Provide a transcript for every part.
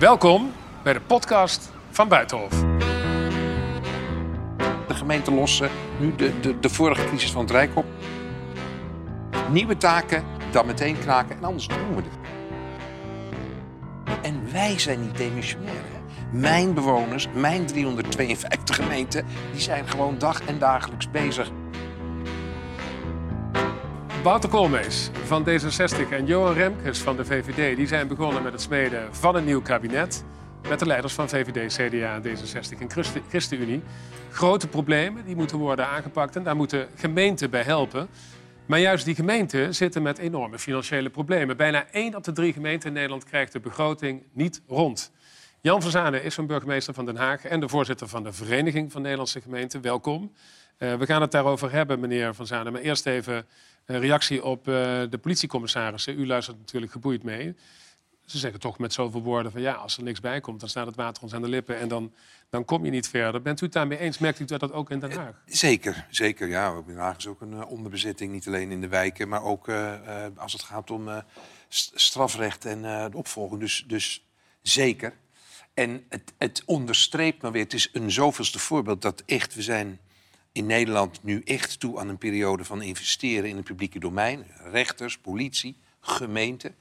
Welkom bij de podcast van Buitenhof. De gemeente lossen nu de, de, de vorige crisis van het Rijk op. Nieuwe taken, dan meteen kraken en anders doen we het. En wij zijn niet demissionair. Mijn bewoners, mijn 352 gemeenten, die zijn gewoon dag en dagelijks bezig. Wouter Koolmees van D66 en Johan Remkes van de VVD die zijn begonnen met het smeden van een nieuw kabinet. Met de leiders van VVD, CDA, D66 en Christen- ChristenUnie. Grote problemen die moeten worden aangepakt en daar moeten gemeenten bij helpen. Maar juist die gemeenten zitten met enorme financiële problemen. Bijna één op de drie gemeenten in Nederland krijgt de begroting niet rond. Jan van Zanen is van burgemeester van Den Haag en de voorzitter van de Vereniging van Nederlandse Gemeenten. Welkom. Eh, we gaan het daarover hebben, meneer Van Zanen. Maar eerst even een reactie op eh, de politiecommissarissen. U luistert natuurlijk geboeid mee. Ze zeggen toch met zoveel woorden van ja, als er niks bij komt, dan staat het water ons aan de lippen en dan, dan kom je niet verder. Bent u het daarmee eens? Merkt u dat ook in Den Haag? Zeker, zeker. Ja, Den Haag is ook een eh, onderbezetting. Niet alleen in de wijken, maar ook eh, eh, als het gaat om eh, st- strafrecht en eh, de opvolging. Dus, dus zeker. En het, het onderstreept maar weer, het is een zoveelste voorbeeld dat echt, we zijn in Nederland nu echt toe aan een periode van investeren in het publieke domein. Rechters, politie, gemeenten.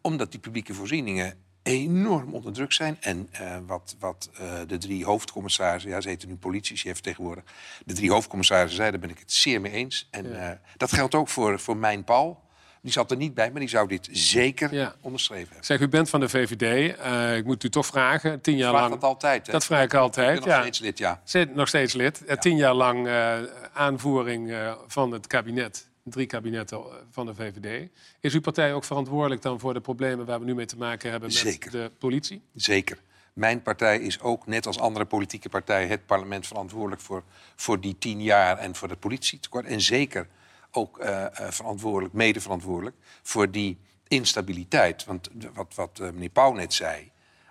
Omdat die publieke voorzieningen enorm onder druk zijn. En eh, wat, wat eh, de drie hoofdcommissarissen, ja, ze heten nu politiechef tegenwoordig. De drie hoofdcommissarissen zeiden, daar ben ik het zeer mee eens. En Ja. eh, dat geldt ook voor, voor mijn Paul. Die zat er niet bij, maar die zou dit zeker Ja. onderschreven hebben. Zeg, u bent van de VVD. Eh, ik moet u toch vragen, tien jaar Vraag lang... dat altijd, hè? Dat vraag ik Ik altijd, nog ja. steeds lid, ja. Zit nog steeds lid. Eh, Tien jaar lang eh, aanvoering van het kabinet, drie kabinetten van de VVD. Is uw partij ook verantwoordelijk dan voor de problemen waar we nu mee te maken hebben met Zeker. de politie? Zeker. Mijn partij is ook, net als andere politieke partijen, het parlement verantwoordelijk voor, voor die tien jaar en voor het politietekort. En zeker ook eh, verantwoordelijk, mede verantwoordelijk voor die instabiliteit. Want wat, wat eh, meneer Pauw net zei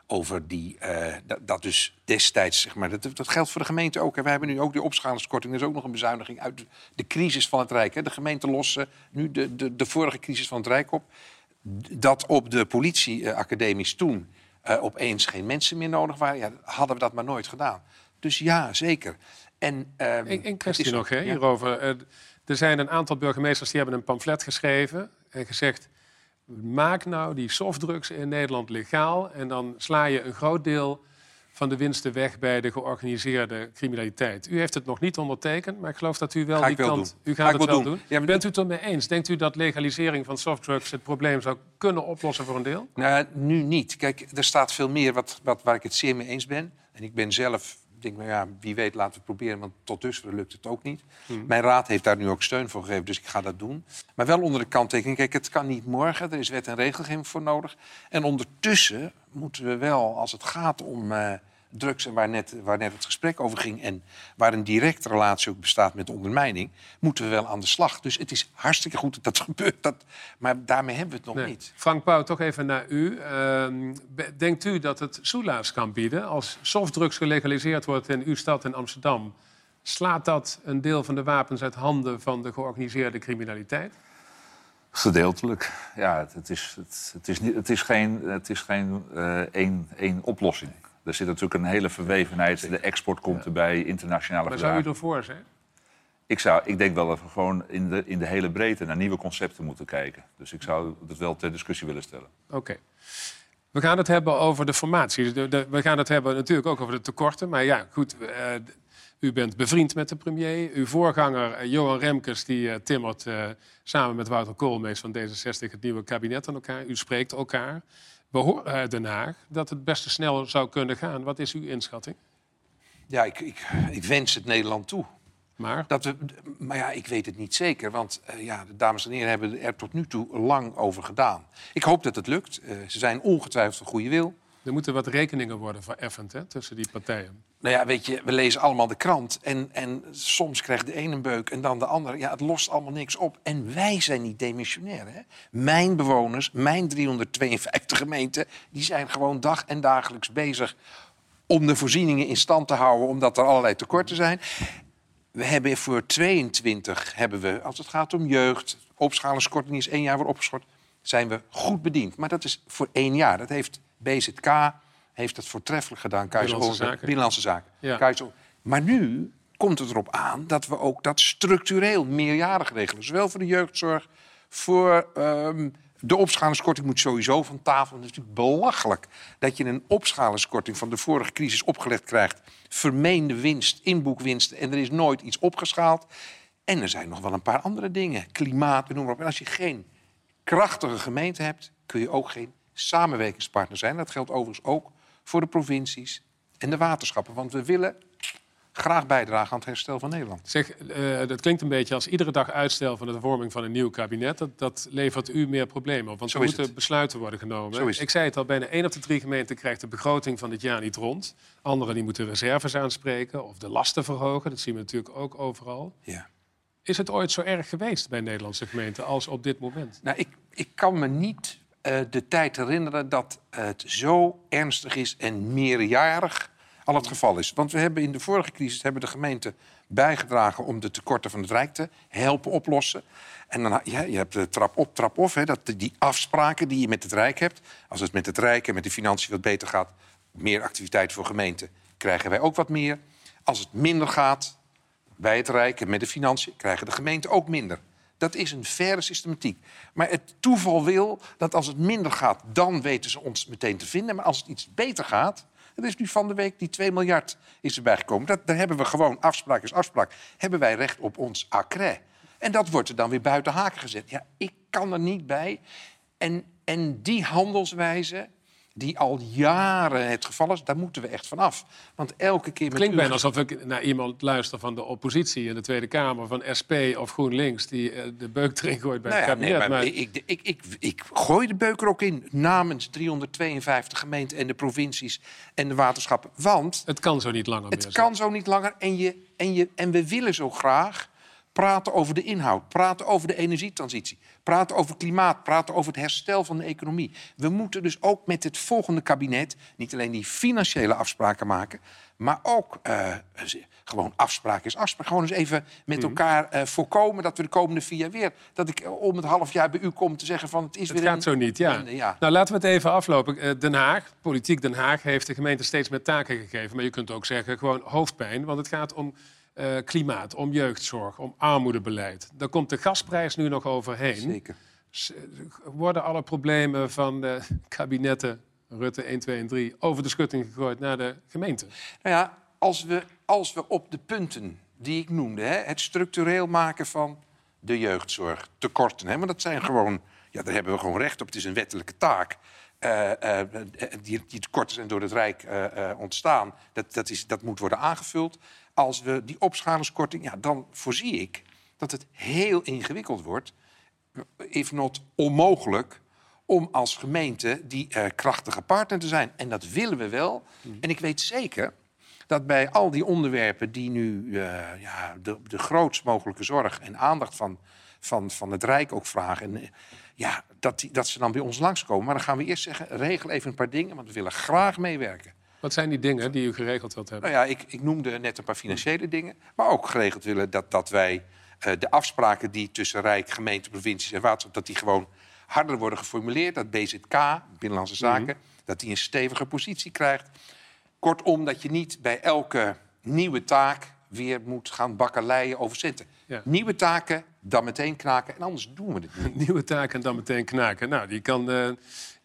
over die, dat, dat dus destijds, zeg maar, dat, dat geldt voor de gemeente ook. En we hebben nu ook die opschalingskorting. Er is ook nog een bezuiniging uit de, crisis van het Rijk. Hè. De gemeenten lossen nu de, de, de vorige crisis van het Rijk op dat op de politieacademies toen opeens geen mensen meer nodig waren, ja, hadden we dat maar nooit gedaan. Dus ja, zeker. En, ehm, één het kwestie nog hè, ja. hierover. Er zijn een aantal burgemeesters die hebben een pamflet geschreven en gezegd... maak nou die softdrugs in Nederland legaal... en dan sla je een groot deel van de winsten weg bij de georganiseerde criminaliteit. U heeft het nog niet ondertekend, maar ik geloof dat u wel Ga die wel kant... doen. U Ga gaat het wel doen. doen. Ja, Bent u het ermee eens? Denkt u dat legalisering van softdrugs het probleem zou kunnen oplossen voor een deel? Nou, nu niet. Kijk, er staat veel meer wat, wat, waar ik het zeer mee eens ben. En ik ben zelf, denk, nou ja, wie weet, laten we het proberen, want tot dusver lukt het ook niet. Mijn raad heeft daar nu ook steun voor gegeven, dus ik ga dat doen. Maar wel onder de kanttekening, kijk, het kan niet morgen, er is wet en regelgeving voor nodig. En ondertussen moeten we wel, als het gaat om eh, drugs en waar net, waar net het gesprek over ging, en waar een directe relatie ook bestaat met ondermijning, moeten we wel aan de slag. Dus het is hartstikke goed dat dat gebeurt, dat, maar daarmee hebben we het nog Nee. niet. Frank Pauw, toch even naar u. Ehm, denkt u dat het soelaas kan bieden als softdrugs gelegaliseerd wordt in uw stad in Amsterdam? Slaat dat een deel van de wapens uit handen van de georganiseerde criminaliteit? Gedeeltelijk. Ja, het, het, is, het, het, is, niet, het is geen, het is geen eh, één, één oplossing. Er zit natuurlijk een hele verwevenheid. De export komt erbij, internationale Maar zou u ervoor zijn? Ik, zou, ik denk wel dat we gewoon in de, in de hele breedte naar nieuwe concepten moeten kijken. Dus ik zou het wel ter discussie willen stellen. Oké. We gaan het hebben over de formatie. De- de- we gaan het hebben natuurlijk ook over de tekorten. Maar ja, goed. eh, u bent bevriend met de premier. Uw voorganger eh, Johan Remkes die eh, timmert eh, samen met Wouter Koolmees van D66 het nieuwe kabinet aan elkaar. U spreekt elkaar. We horen uit Den Haag dat het best sneller zou kunnen gaan. Wat is uw inschatting? Ja, ik, ik, ik wens het Nederland toe. Maar Dat we, maar ja, ik weet het niet zeker. Want eh, ja, de dames en heren hebben er tot nu toe lang over gedaan. Ik hoop dat het lukt. Eh, ze zijn ongetwijfeld van goede wil. Er moeten wat rekeningen worden vereffend hè, tussen die partijen. Nou ja, weet je, we lezen allemaal de krant. En, en soms krijgt de ene een beuk en dan de andere. Ja, het lost allemaal niks op. En wij zijn niet demissionair. Hè? Mijn bewoners, mijn 352 gemeenten... die zijn gewoon dag en dagelijks bezig om de voorzieningen in stand te houden... omdat er allerlei tekorten zijn. We hebben voor 22 hebben we, als het gaat om jeugd... opschalingskorting is één jaar weer opgeschort... zijn we goed bediend. Maar dat is voor één jaar. Dat heeft BZK heeft het voortreffelijk gedaan. Keizer Binnenlandse Zaken. Binnenlandse Zaken. Ja. Keizer Oren- maar nu komt het erop aan dat we ook dat structureel meerjarig regelen. Zowel voor de jeugdzorg, voor ehm, de opschalingskorting moet sowieso van tafel. Het is natuurlijk belachelijk dat je een opschalingskorting van de vorige crisis opgelegd krijgt. Vermeende winst, inboekwinsten en er is nooit iets opgeschaald. En er zijn nog wel een paar andere dingen. Klimaat, noem maar op. En als je geen krachtige gemeente hebt, kun je ook geen samenwerkingspartner zijn. Dat geldt overigens ook voor de provincies en de waterschappen. Want we willen graag bijdragen aan het herstel van Nederland. Zeg, eh, dat klinkt een beetje als iedere dag uitstel van de vorming van een nieuw kabinet. Dat, dat levert u meer problemen op, want Zo er moeten het. besluiten worden genomen. Zo is het. Ik zei het al, bijna één op de drie gemeenten krijgt de begroting van dit jaar niet rond. Anderen die moeten reserves aanspreken of de lasten verhogen. Dat zien we natuurlijk ook overal. Ja. Is het ooit zo erg geweest bij Nederlandse gemeenten als op dit moment? Nou, ik, ik kan me niet eh, de tijd herinneren dat het zo ernstig is en meerjarig al het geval is. Want we hebben in de vorige crisis hebben de gemeenten bijgedragen om de tekorten van het Rijk te helpen oplossen. En dan, ja, je hebt de trap op, trap of, dat, die afspraken die je met het Rijk hebt. Als het met het Rijk en met de financiën wat beter gaat, meer activiteit voor gemeenten, krijgen wij ook wat meer. Als het minder gaat, bij het Rijk en met de financiën krijgen de gemeenten ook minder. Dat is een faire systematiek. Maar het toeval wil dat als het minder gaat, dan weten ze ons meteen te vinden. Maar als het iets beter gaat. Er is nu van de week die 2 miljard is erbij gekomen. Dat, daar hebben we gewoon, afspraak is afspraak, hebben wij recht op ons accret. En dat wordt er dan weer buiten haken gezet. Ja, ik kan er niet bij. En, en die handelswijze, die al jaren het geval is, daar moeten we echt van af. Want elke keer met Klinkt bijna alsof ik naar iemand luister van de oppositie in de Tweede Kamer, van SP of GroenLinks, die eh, de beuk erin gooit bij Nou het kabinet. nee, maar maar ik, ik, ik, ik gooi de beuk er ook in namens 352 gemeenten en de provincies en de waterschappen. Want het kan zo niet langer meer. het kan zo niet langer en, je, en, je, en we willen zo graag praten over de inhoud, praten over de energietransitie, praten over klimaat, praten over het herstel van de economie. We moeten dus ook met het volgende kabinet niet alleen die financiële afspraken maken, maar ook eh, gewoon afspraak is afspraak. Gewoon eens even met Mhm. elkaar eh, voorkomen dat we de komende vier jaar weer... dat ik eh, om het half jaar bij u kom te zeggen van het is Het weer... gaat een- zo niet, ja. Nou, laten we het even aflopen. Den Haag, politiek Den Haag, heeft de gemeente steeds meer taken gegeven. Maar je kunt ook zeggen gewoon hoofdpijn. Want het gaat om eh, klimaat, om jeugdzorg, om armoedebeleid. Daar komt de gasprijs nu nog overheen. Zeker. S- Worden alle problemen van de kabinetten Rutte 1, 2 en 3 over de schutting gegooid naar de gemeente? Nou ja, als we, als we op de punten die ik noemde, hè, het structureel maken van de jeugdzorg, tekorten, hè, want dat zijn gewoon, ja, daar hebben we gewoon recht op. Het is een wettelijke taak. Eh, eh, die, die tekorten zijn door het Rijk eh, ontstaan. Dat, dat, is, dat moet worden aangevuld. Als we die opschalingskorting, ja, dan voorzie ik dat het heel ingewikkeld wordt, if not onmogelijk, om als gemeente die krachtige partner te zijn. En dat willen we wel. En ik weet zeker dat bij al die onderwerpen die nu ja, de, de grootst mogelijke zorg en aandacht van, van, van het Rijk ook vragen. En, eh, ja, dat, die, dat ze dan bij ons langskomen. Maar dan gaan we eerst zeggen, regel even een paar dingen, want we willen graag meewerken. Wat zijn die dingen die u geregeld wilt hebben? Nou ja, ik, ik noemde net een paar financiële dingen. Maar ook geregeld willen dat, dat wij eh, de afspraken die tussen Rijk, gemeente, provincies en waterschap... dat die gewoon harder worden geformuleerd. Dat BZK, Binnenlandse Zaken, dat die een stevige positie krijgt. Kortom, dat je niet bij elke nieuwe taak weer moet gaan bakkeleien over centen. Ja. Nieuwe taken, dan meteen knaken. En anders doen we het niet. Nieuwe taken en dan meteen knaken. Nou, die, kan, eh,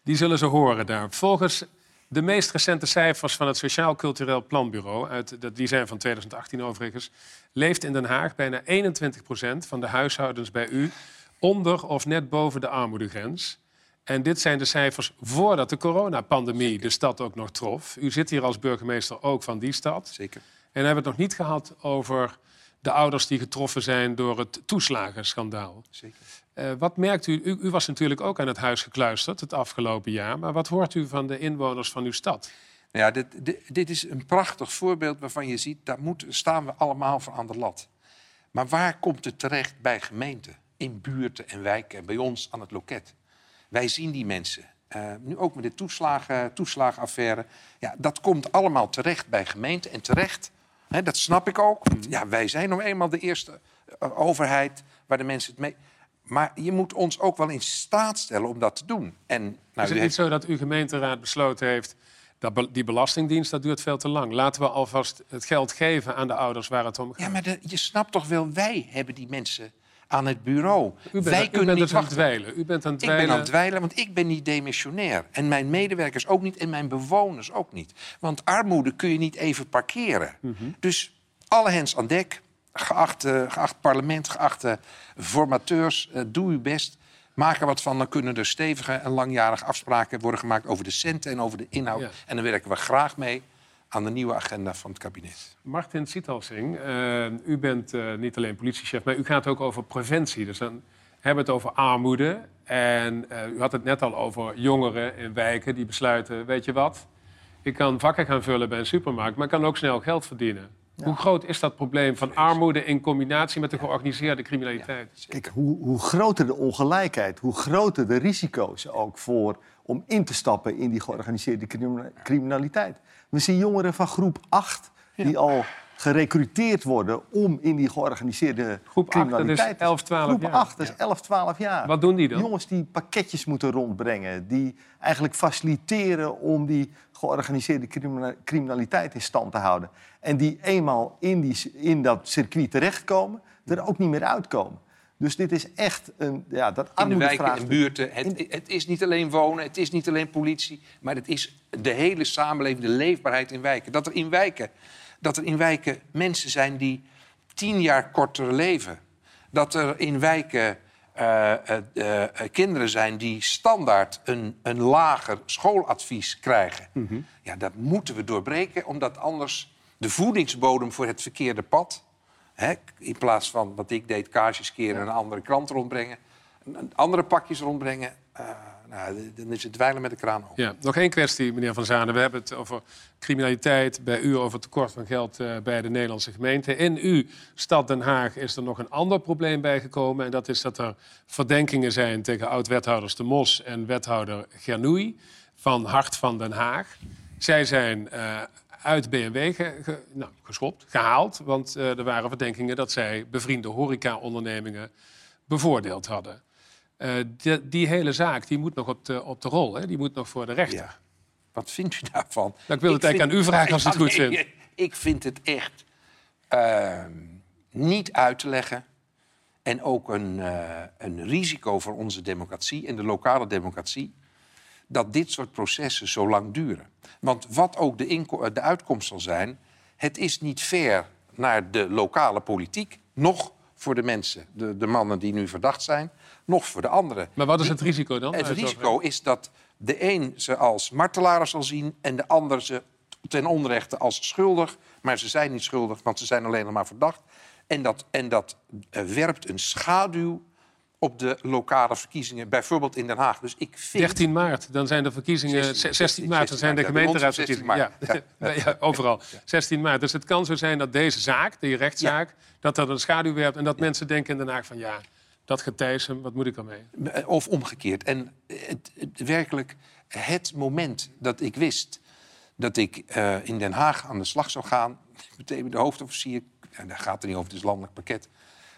die zullen ze horen daar. Volgens de meest recente cijfers van het Sociaal Cultureel Planbureau, uit, dat- die zijn van 2018 overigens, leeft in Den Haag bijna 21% van de huishoudens bij u onder of net boven de armoedegrens. En dit zijn de cijfers voordat de coronapandemie de stad ook nog trof. U zit hier als burgemeester ook van die stad. Zeker. En we hebben het nog niet gehad over de ouders die getroffen zijn door het toeslagenschandaal. Zeker. Eh, wat merkt u? u? U was natuurlijk ook aan het huis gekluisterd het afgelopen jaar. Maar wat hoort u van de inwoners van uw stad? Nou ja, dit, dit, dit is een prachtig voorbeeld waarvan je ziet... daar moeten, staan we allemaal voor aan de lat. Maar waar komt het terecht bij gemeenten? In buurten en wijken en bij ons aan het loket. Wij zien die mensen. Eh, nu ook met de toeslagen, toeslagenaffaire. Ja, dat komt allemaal terecht bij gemeenten. En terecht, dat snap ik ook. Want, ja, wij zijn nou eenmaal de eerste eh, overheid waar de mensen het mee... Maar je moet ons ook wel in staat stellen om dat te doen. En, nou, Is het niet heeft- zo dat uw gemeenteraad besloten heeft... Dat be- die belastingdienst, dat duurt veel te lang. Laten we alvast het geld geven aan de ouders waar het om gaat. Ja, maar de- je snapt toch wel, wij hebben die mensen aan het bureau. u bent, wij u kunnen bent niet aan het dweilen. U bent aan het Ik ben dweilen. aan het dweilen, want ik ben niet demissionair. En mijn medewerkers ook niet en mijn bewoners ook niet. Want armoede kun je niet even parkeren. Mhm. Dus alle hens aan dek. Geachte, geacht parlement, geachte formateurs, eh, doe uw best. Maak er wat van, dan kunnen er stevige en langjarige afspraken worden gemaakt... over de centen en over de inhoud. Ja. En dan werken we graag mee aan de nieuwe agenda van het kabinet. Martin Sietalsing, eh, u bent eh, niet alleen politiechef, maar u gaat ook over preventie. Dus dan hebben we het over armoede. En eh, u had het net al over jongeren in wijken die besluiten... weet je wat, ik kan vakken gaan vullen bij een supermarkt... maar ik kan ook snel geld verdienen. Hoe groot is dat probleem van armoede in combinatie met de georganiseerde criminaliteit? Kijk, hoe, hoe groter de ongelijkheid, hoe groter de risico's ook voor om in te stappen in die georganiseerde crimina- criminaliteit. We zien jongeren van groep 8 die al gerecruiteerd worden om in die georganiseerde Groep acht, dat is criminaliteit. te- 11, 12 groep jaar. 8, dat is 11, 12 jaar. Wat doen die dan? Jongens die pakketjes moeten rondbrengen, die eigenlijk faciliteren om die georganiseerde crimina- criminaliteit in stand te houden. En die eenmaal in, die, in dat circuit terechtkomen, er ook niet meer uitkomen. Dus dit is echt een, ja, dat in de wijken en buurten. Het, het is niet alleen wonen, het is niet alleen politie... maar het is de hele samenleving, de leefbaarheid in wijken. Dat er in wijken, dat er in wijken mensen zijn die tien jaar korter leven. Dat er in wijken eh, eh, eh, kinderen zijn die standaard een, een lager schooladvies krijgen. Ja, dat moeten we doorbreken, omdat anders de voedingsbodem voor het verkeerde pad... Hè, in plaats van wat ik deed, kaarsjes keren en een andere krant rondbrengen... andere pakjes rondbrengen, eh, nou, dan is het dweilen met de kraan open. Ja, nog één kwestie, meneer Van Zanen. We hebben het over criminaliteit, bij u over tekort van geld eh, bij de Nederlandse gemeente. In uw stad Den Haag is er nog een ander probleem bijgekomen. En dat is dat er verdenkingen zijn tegen oud-wethouders De Mos en wethouder Gernoei van Hart van Den Haag. Zij zijn eh, uit BMW ge- ge- nou, geschopt, gehaald. Want eh, er waren verdenkingen dat zij bevriende horeca-ondernemingen bevoordeeld hadden. Eh, die, die hele zaak die moet nog op de, op de rol, hè? die moet nog voor de rechter. Ja. Wat vindt u daarvan? Nou, ik wil het eigenlijk aan u vragen als u het goed vindt. Ik vind het echt ehm, niet uit te leggen. En ook een, eh, een risico voor onze democratie en de lokale democratie. Dat dit soort processen zo lang duren. Want wat ook de, inko- de uitkomst zal zijn. Het is niet fair naar de lokale politiek. Nog voor de mensen, de, de mannen die nu verdacht zijn. Nog voor de anderen. Maar wat is het risico dan? Het risico is dat de een ze als martelaar zal zien... en de ander ze ten onrechte als schuldig. Maar ze zijn niet schuldig, want ze zijn alleen nog maar verdacht. En dat, en dat eh, werpt een schaduw op de lokale verkiezingen, bijvoorbeeld in Den Haag. Dus ik vind... 13 maart, dan zijn de verkiezingen. 16, 16, maart, dan zijn de 16 maart, ja, bij ons op gemeenteraadsverkiezingen. 16 Ja. Ja, overal. 16 maart. Dus het kan zo zijn dat deze zaak, die rechtszaak, dat dat een schaduw werpt. En dat mensen denken in Den Haag van ja, dat getijs hem, wat moet ik ermee? Of omgekeerd. En het, het- werkelijk het moment dat ik wist dat ik eh, in Den Haag aan de slag zou gaan... meteen met de hoofdofficier, en daar gaat het niet over, het is landelijk pakket...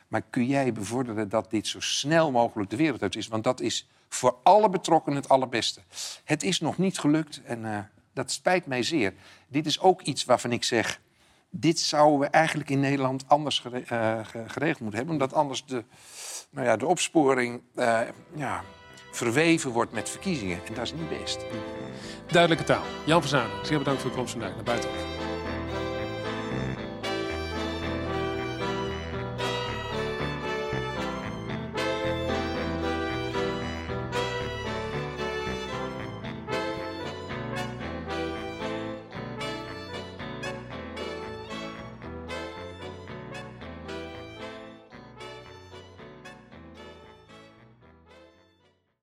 maar kun jij bevorderen dat dit zo snel mogelijk de wereld uit is? Want dat is voor alle betrokkenen het allerbeste. Het is nog niet gelukt en eh, dat spijt mij zeer. Dit is ook iets waarvan ik zeg... dit zouden we eigenlijk in Nederland anders eh, ge- geregeld moeten hebben... omdat anders de, nou ja, de opsporing eh, ja, verweven wordt met verkiezingen. En dat is niet best. Duidelijke taal. Jan van Zanen, zeer bedankt voor uw komst vandaag naar buiten.